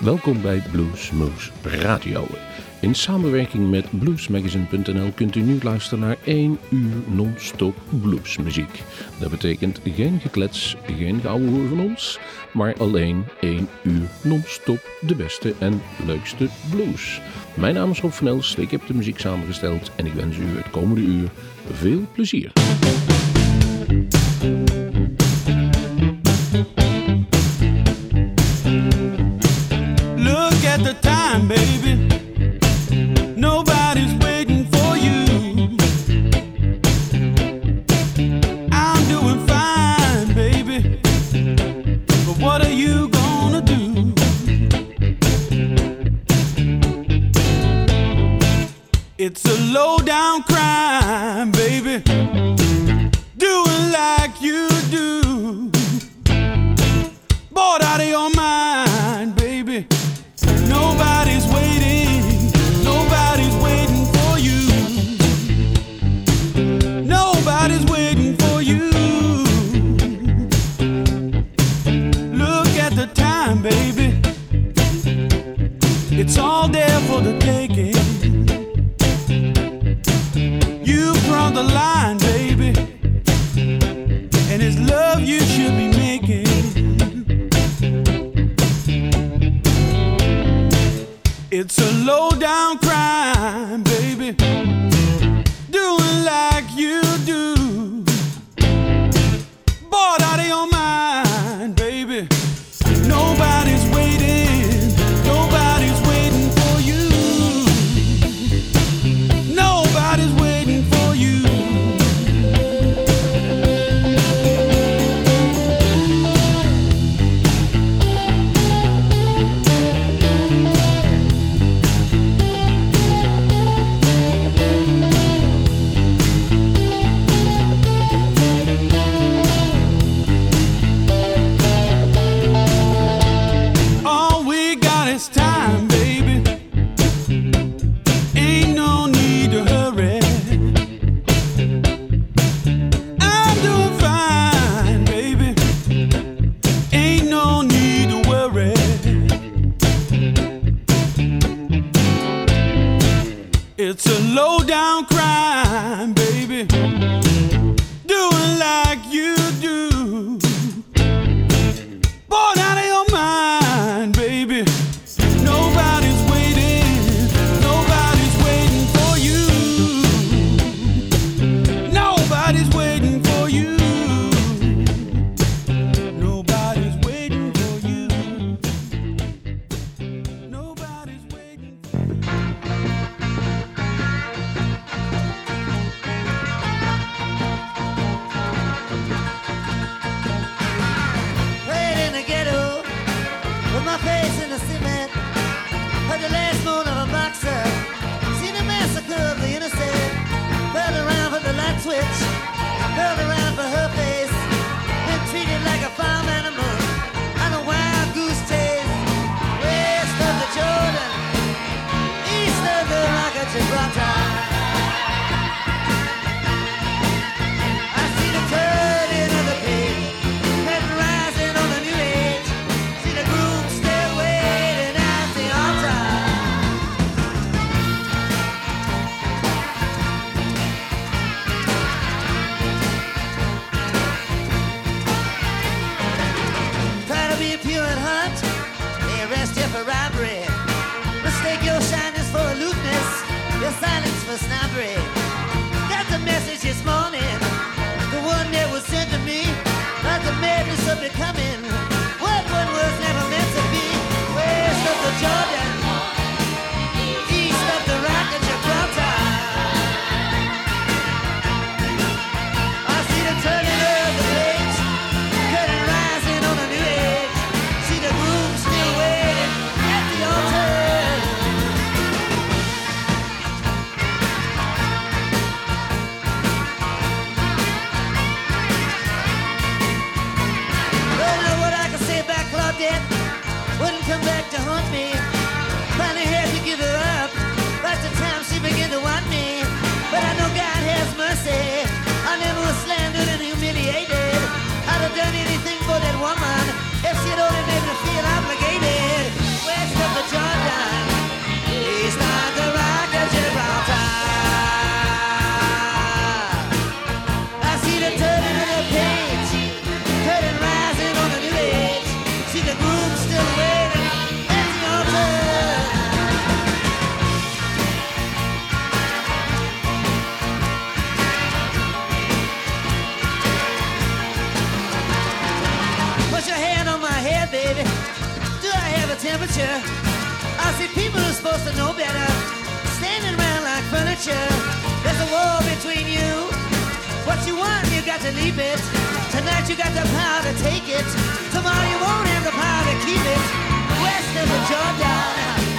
Welkom bij Blues Moves Radio. In samenwerking met bluesmagazine.nl kunt u nu luisteren naar 1 uur non-stop bluesmuziek. Dat betekent geen geklets, geen gouden van ons, maar alleen 1 uur non-stop de beste en leukste blues. Mijn naam is Rob van Els, ik heb de muziek samengesteld en ik wens u het komende uur veel plezier. Temperature. I see people who're supposed to know better, standing around like furniture. There's a war between you. What you want, you got to leave it. Tonight you got the power to take it. Tomorrow you won't have the power to keep it. West of the Jordan,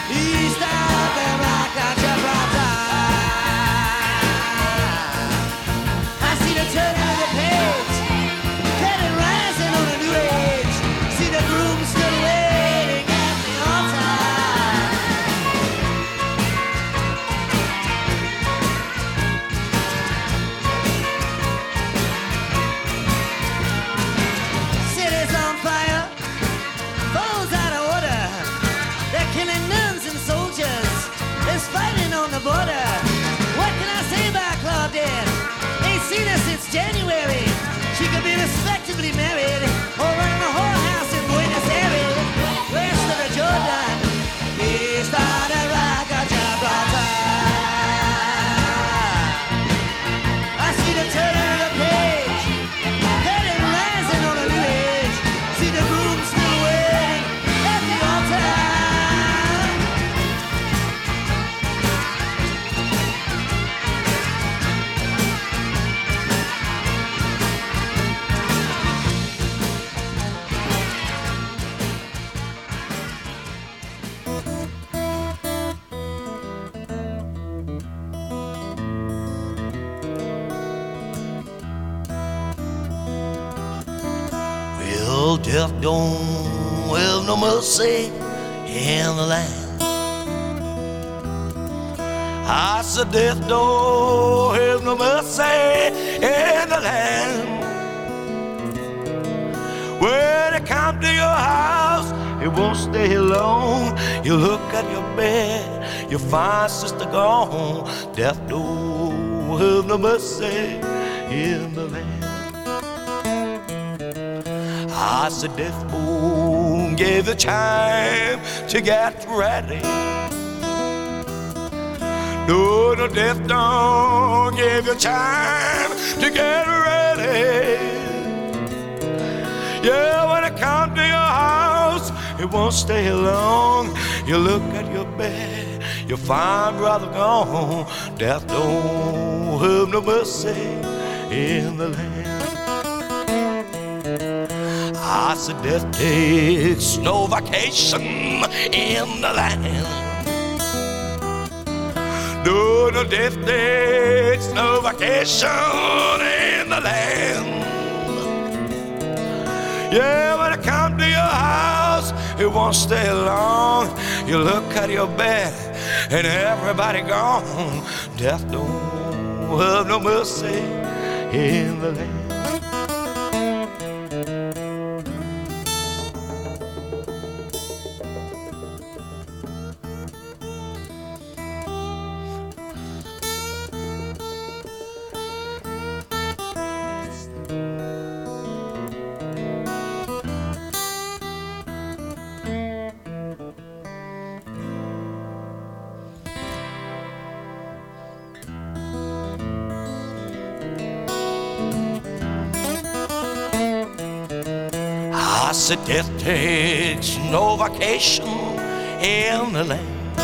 mercy in the land. When it come to your house, it won't stay long. You look at your bed, you find sister gone. Death don't have no mercy in the land. I said, Death Moon gave the time to get ready. No, no, Death Dawn gave you time to get ready. Yeah, when it comes to your house, it won't stay long. You look at your bed, you find brother gone. Death don't have no mercy in the land. I said death takes no vacation in the land. No, no, death takes no vacation in the land. Yeah, when I come to your house, it won't stay long. You look at your bed and everybody gone. Death don't have no mercy in the land. I said death takes no vacation in the land.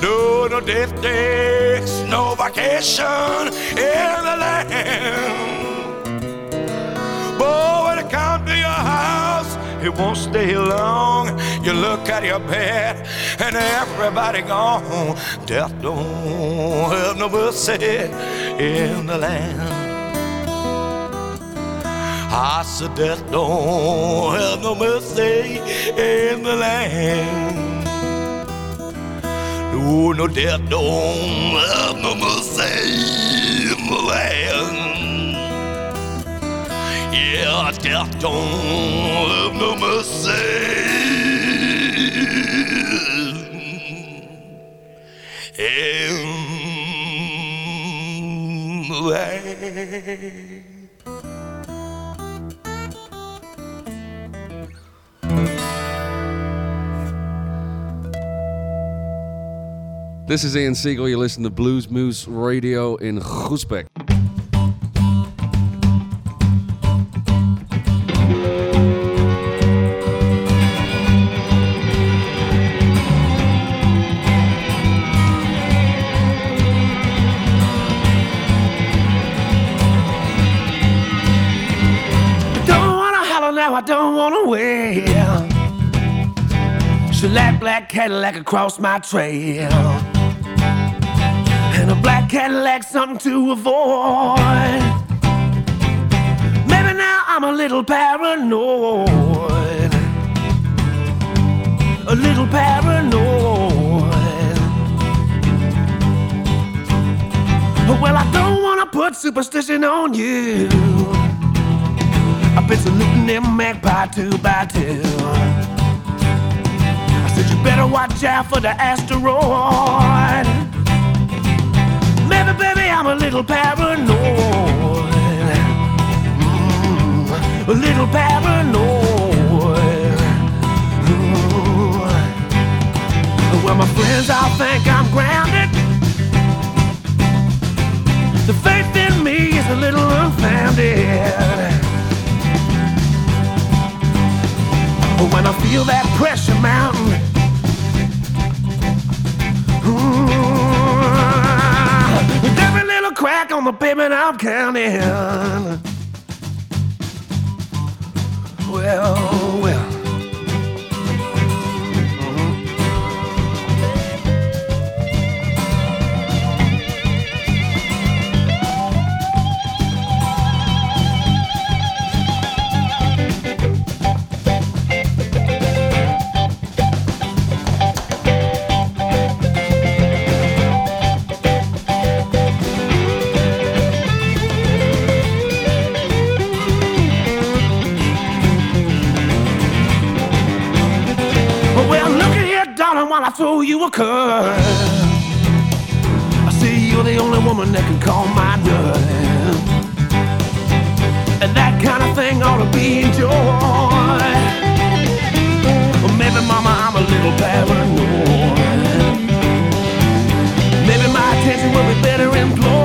No, no, death takes no vacation in the land. Boy, when it comes to your house, it won't stay long. You look at your bed and everybody gone. Death don't have no mercy in the land. I said death don't have no mercy in the land. No, no, death don't have no mercy in the land. Yeah, death don't have no mercy in the land. This is Ian Siegel. You listen to Blues Moose Radio in Groesbeek. I don't wanna wait. She left black Cadillac across my trail. A black Cadillac something to avoid. Maybe now I'm a little paranoid. A little paranoid. Well, I don't wanna put superstition on you. I've been saluting them magpie two by two. I said you better watch out for the asteroid. Baby, I'm a little paranoid. Mm, a little paranoid. Ooh. Well, my friends all think I'm grounded. The faith in me is a little unfounded. But when I feel that pressure mounting, with every little crack on the pavement I'm counting. Well, throw you a curve. I see you're the only woman that can call my name. And that kind of thing ought to be enjoyed. Well, maybe, mama, I'm a little paranoid. Maybe my attention will be better employed.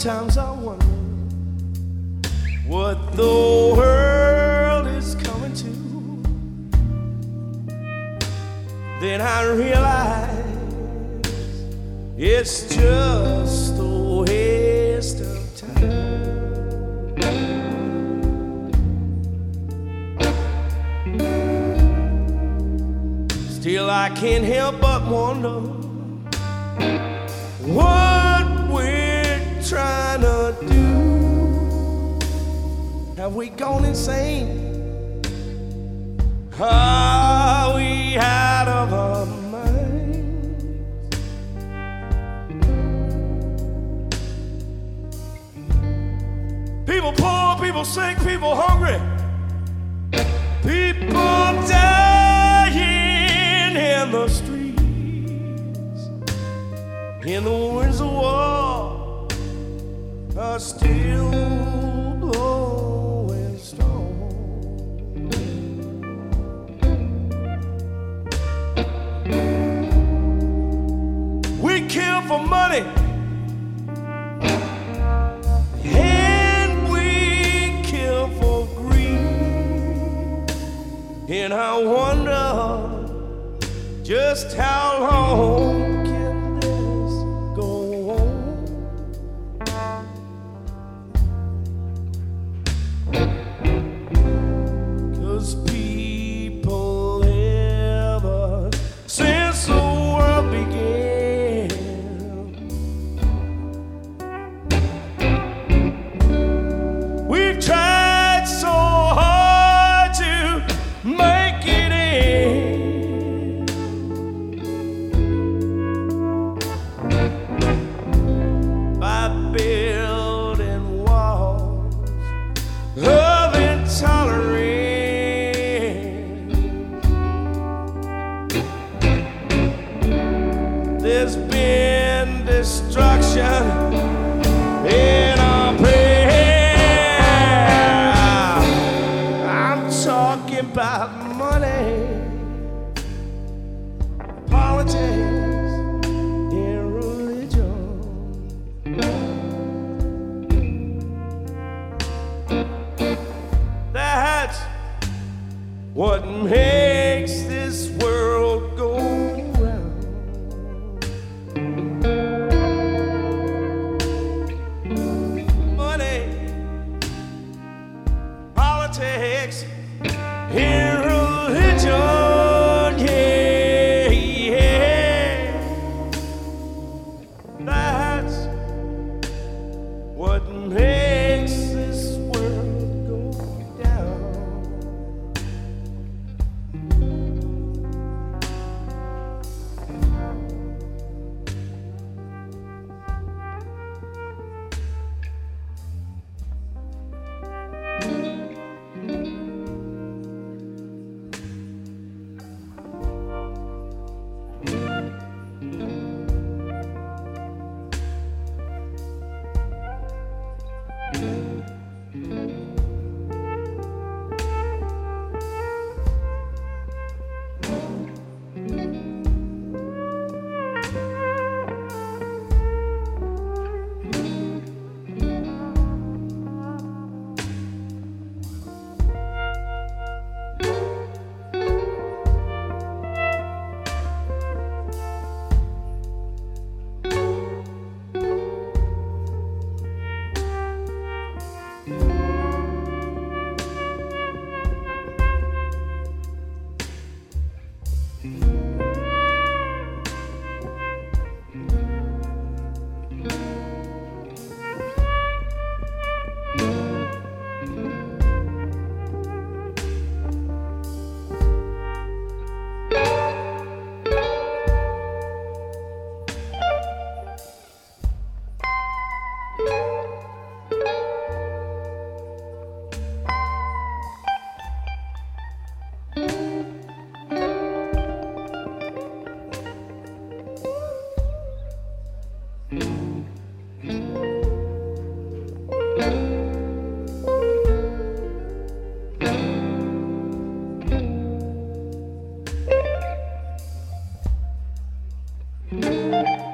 Sometimes I And I wonder just how long Música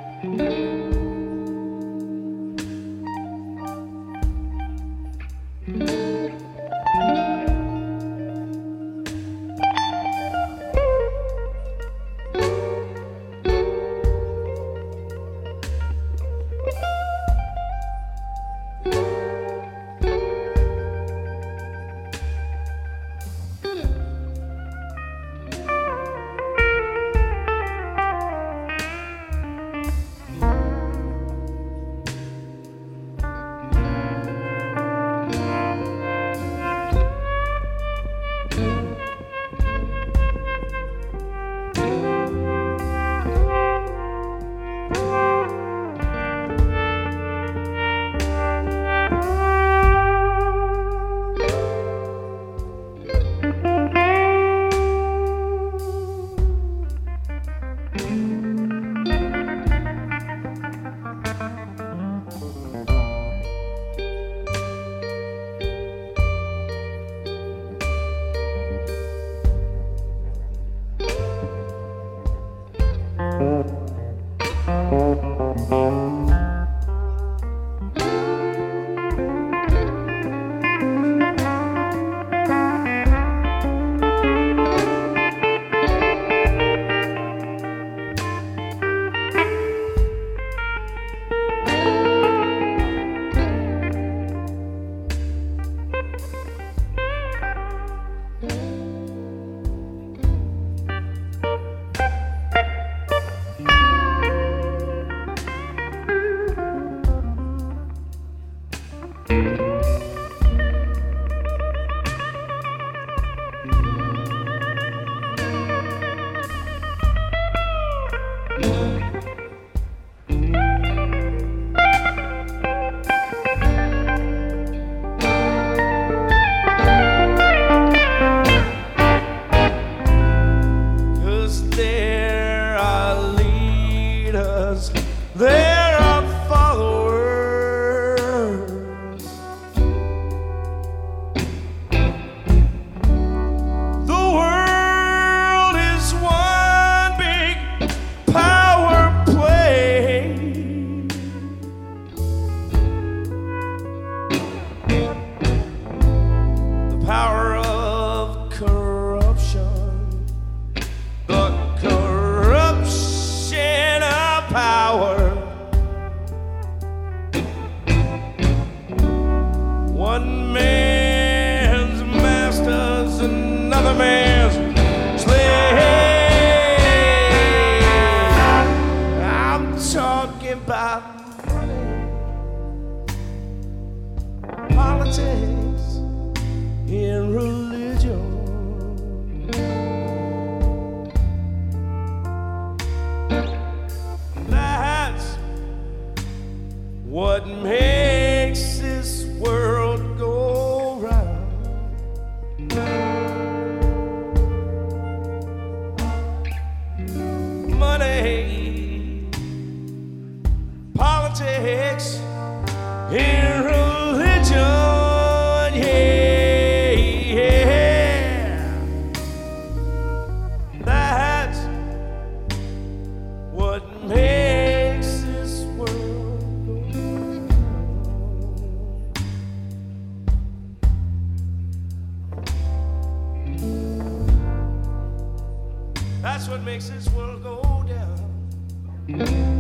makes this world go down.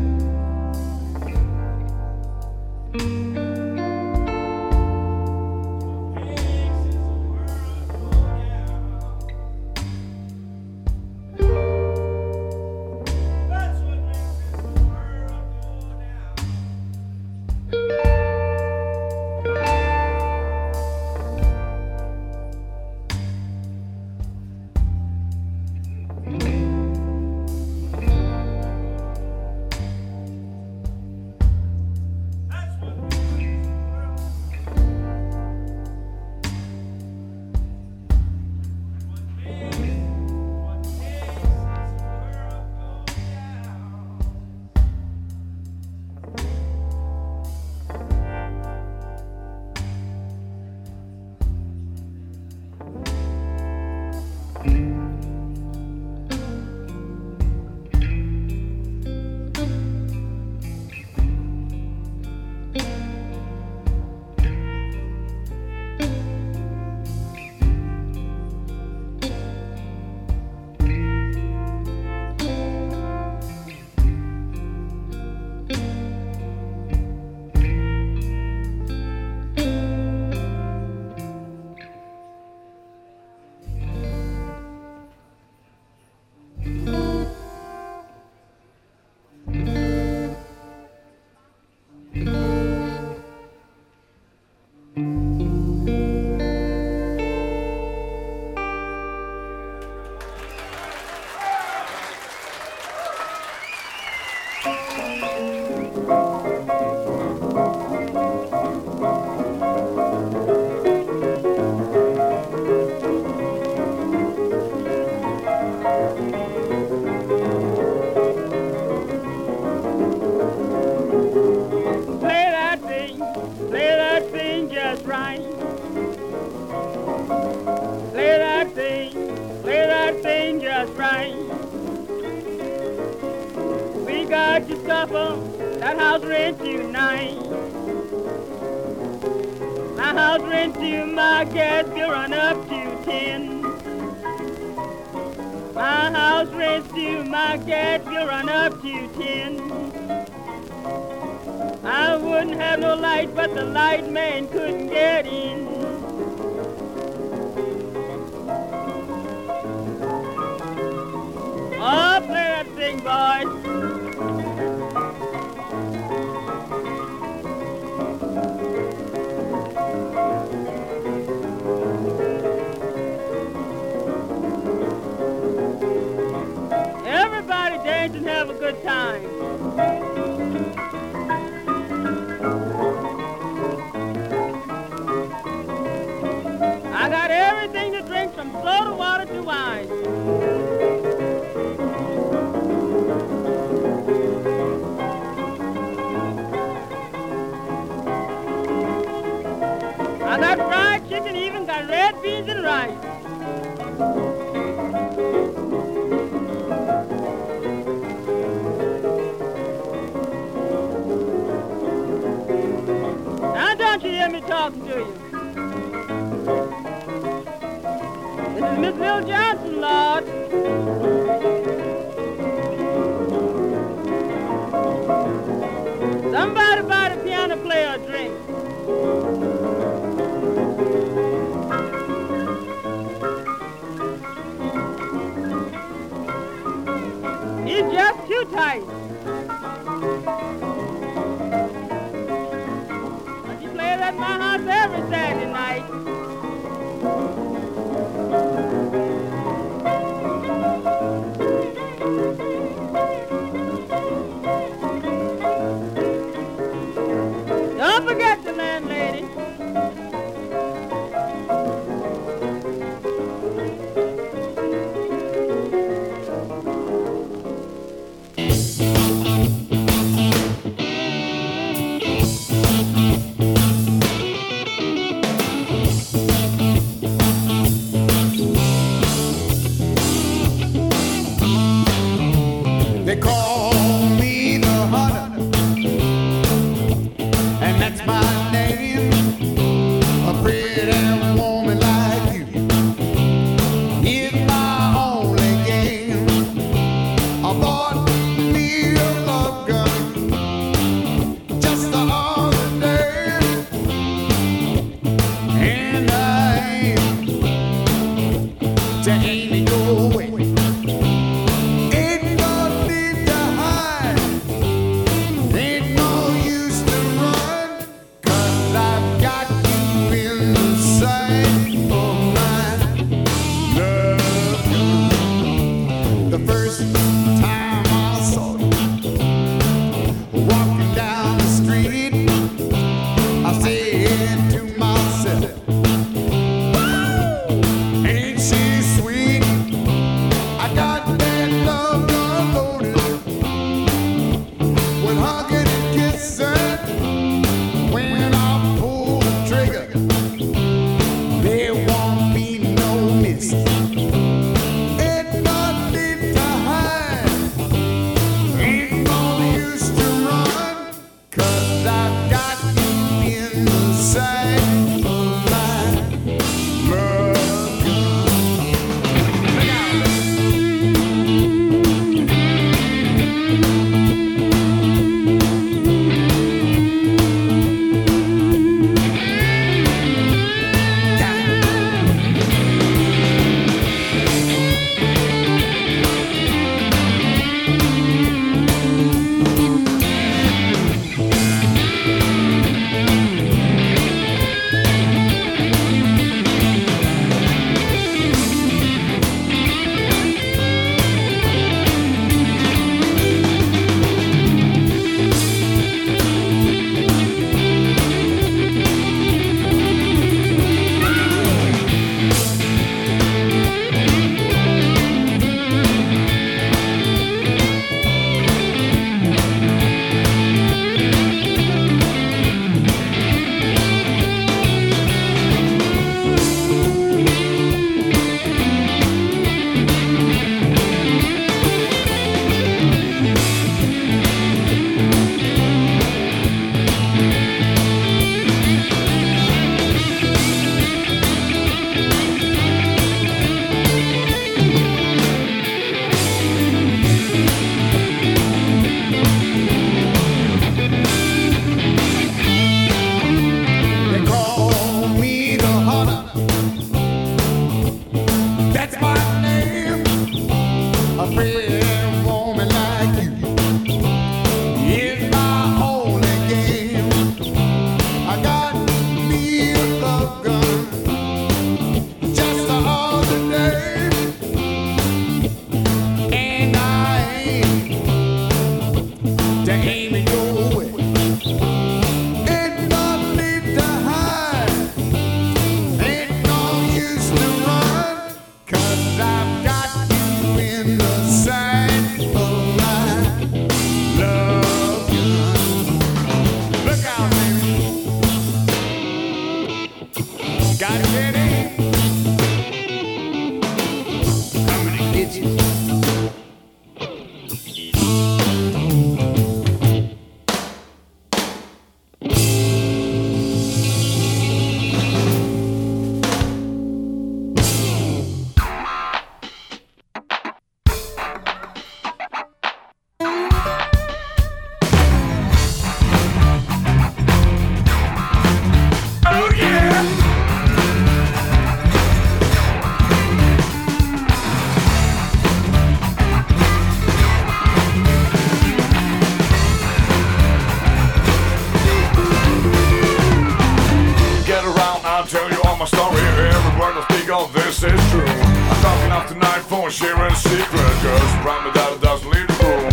This is true. I'm talking off tonight for sharing a secret. Cause around me that doesn't leave the room.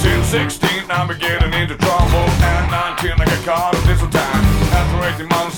Since 16, I'm getting into trouble. At 19, I got caught at this time. After 18 months,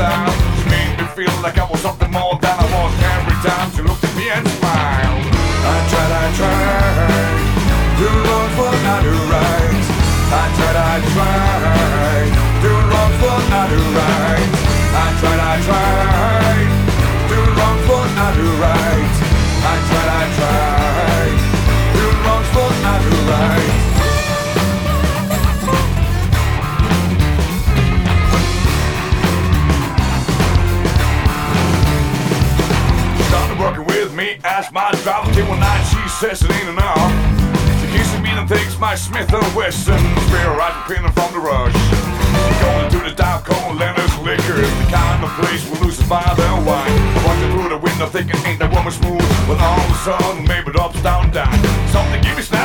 style. Made me feel like I was something more than I was every time she looked at me and smiled. I tried, I tried, do wrong what I do right. I tried, I tried, do wrong what I do right. I tried, I tried, it ain't enough. She kisses me and takes my Smith and Wesson spear right pinning from the rush. Going to the dive called Leonard's Liquors, the kind of place lose by their wine. Watching through the window thinking ain't that woman smooth, but all of a sudden maybe it ups down down. Something give me snaps,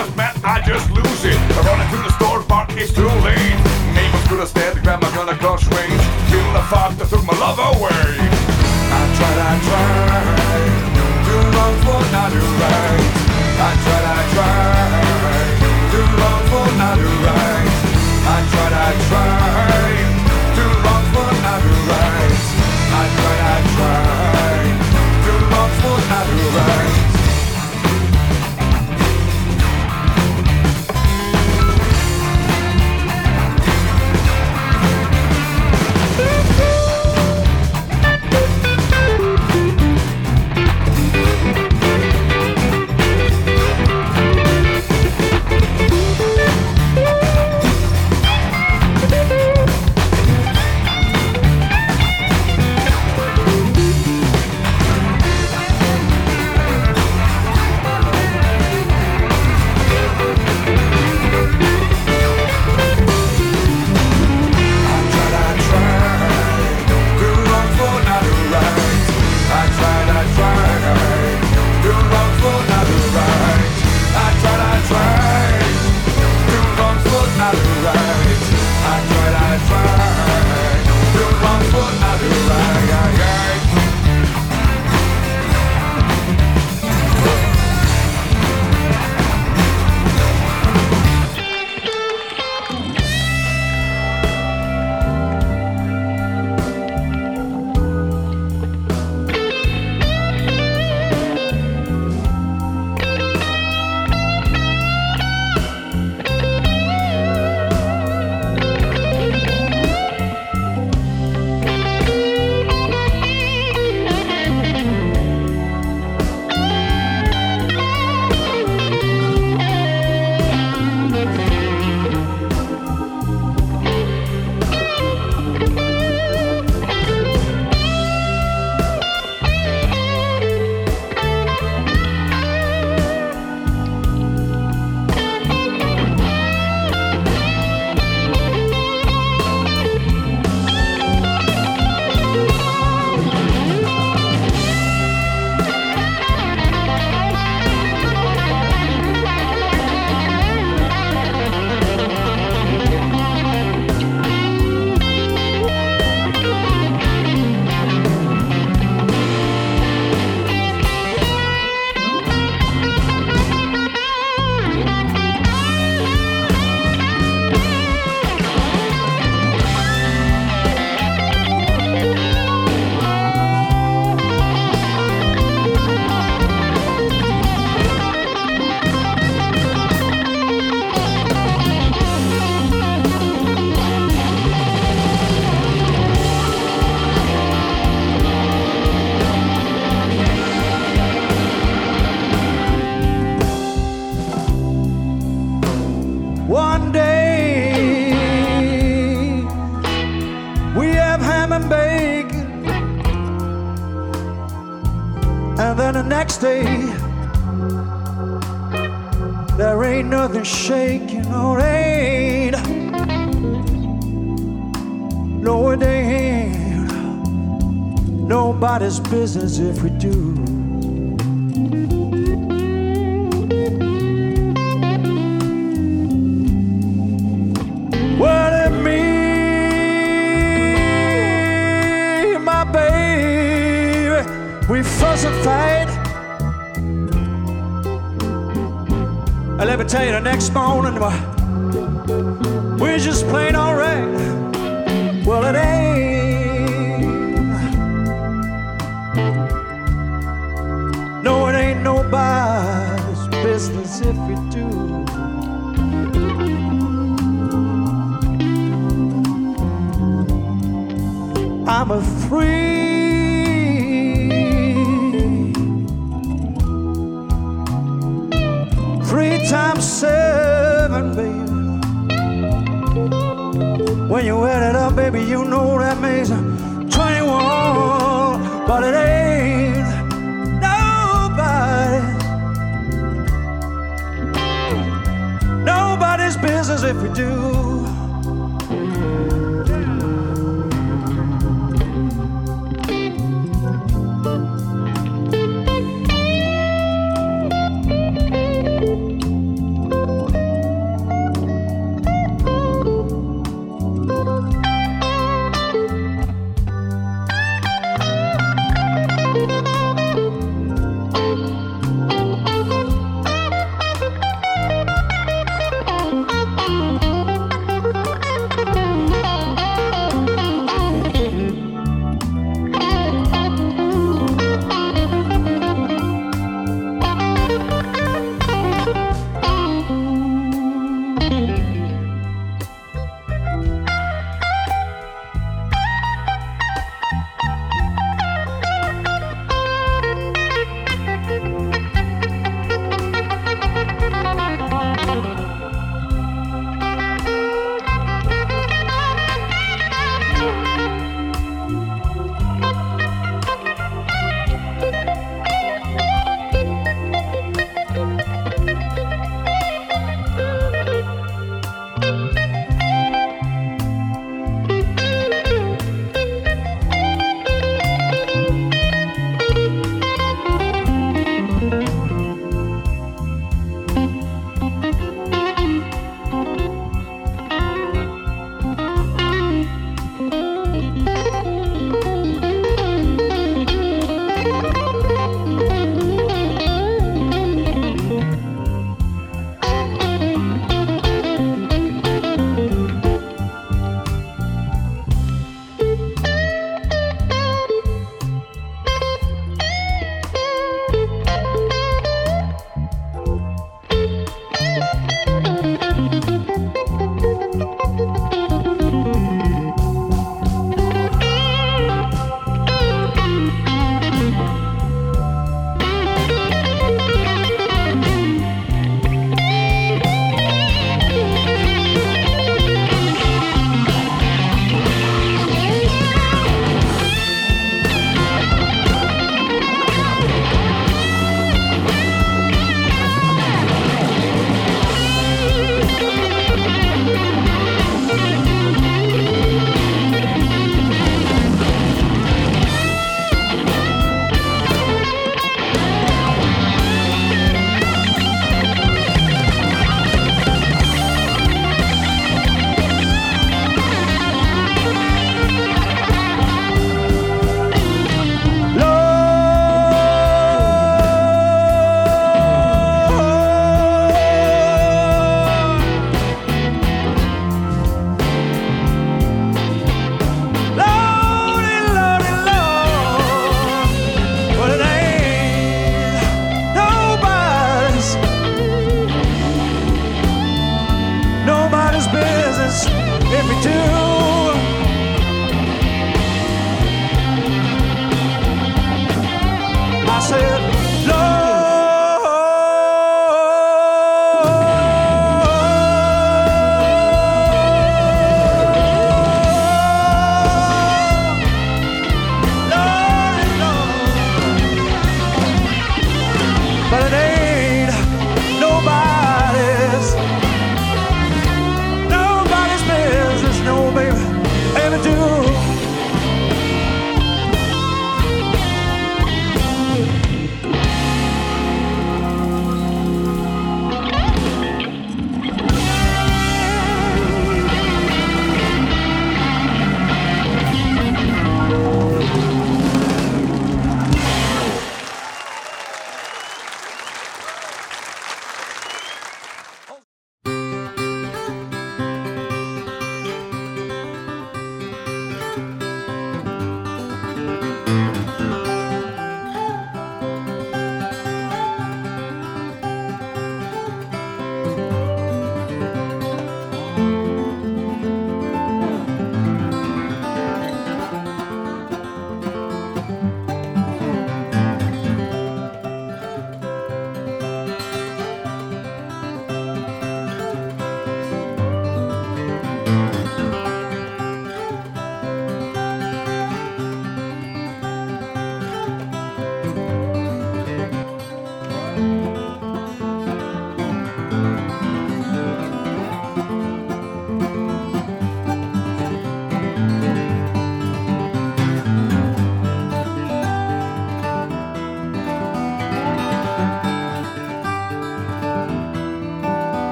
business if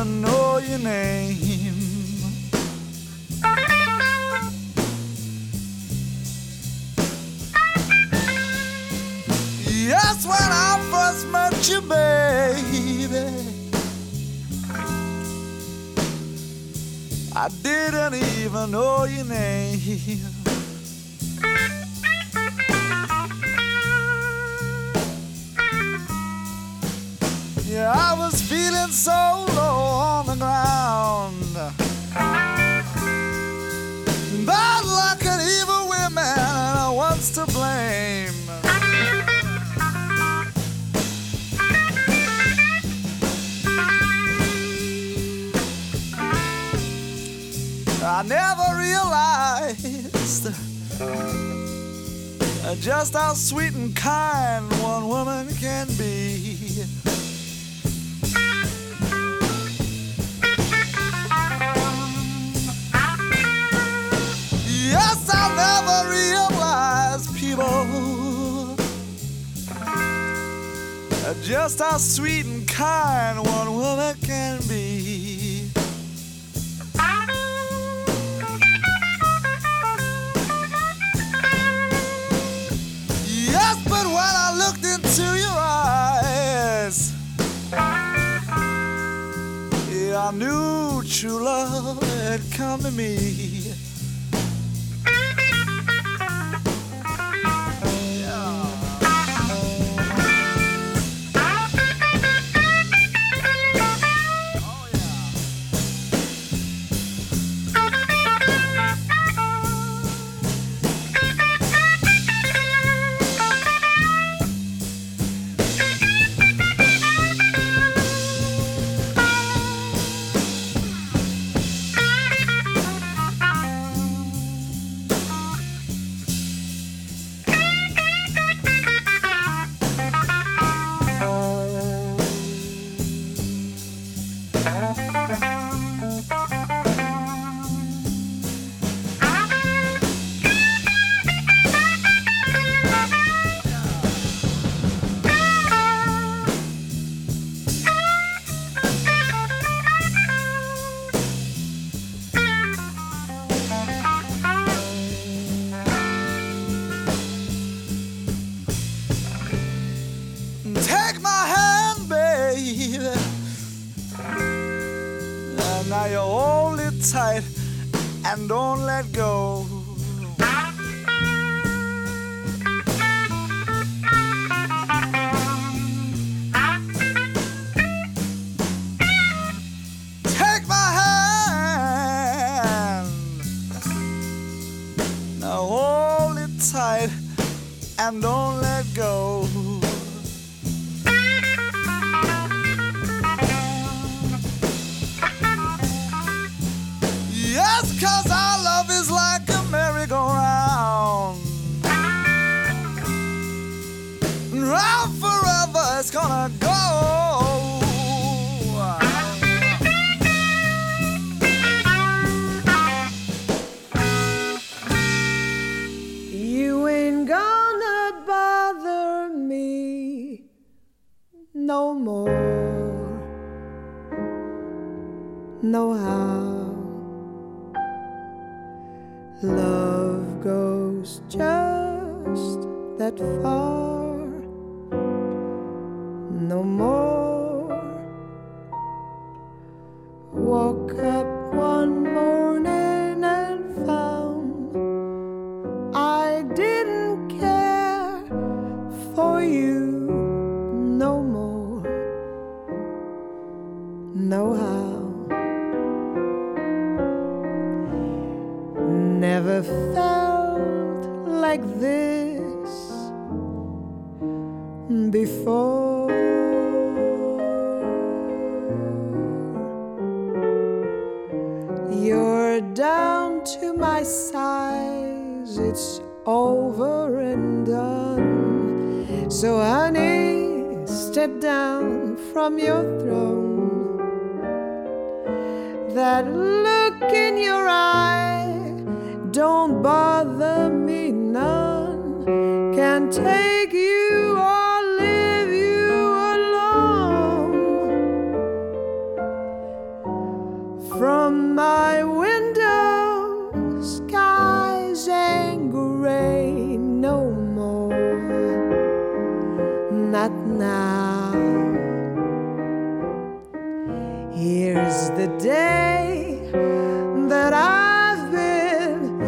even know your name. I never realized just how sweet and kind one woman can be. Yes, I never realized people just how sweet and kind one woman can be. Knew true love had come to me. And now you hold it tight and don't let go. No how. Love goes just that far. Down to my size, it's over and done. So, honey, step down from your throne. That look in your eye don't bother me none. can take the day that I've been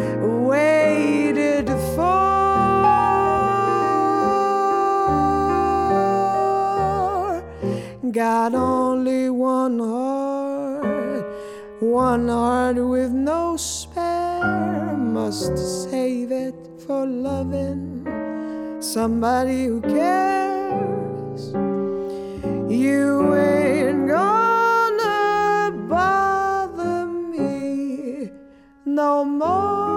waited for. Got only one heart, one heart with no spare. Must save it for loving somebody who cares. You ain't gonna no more.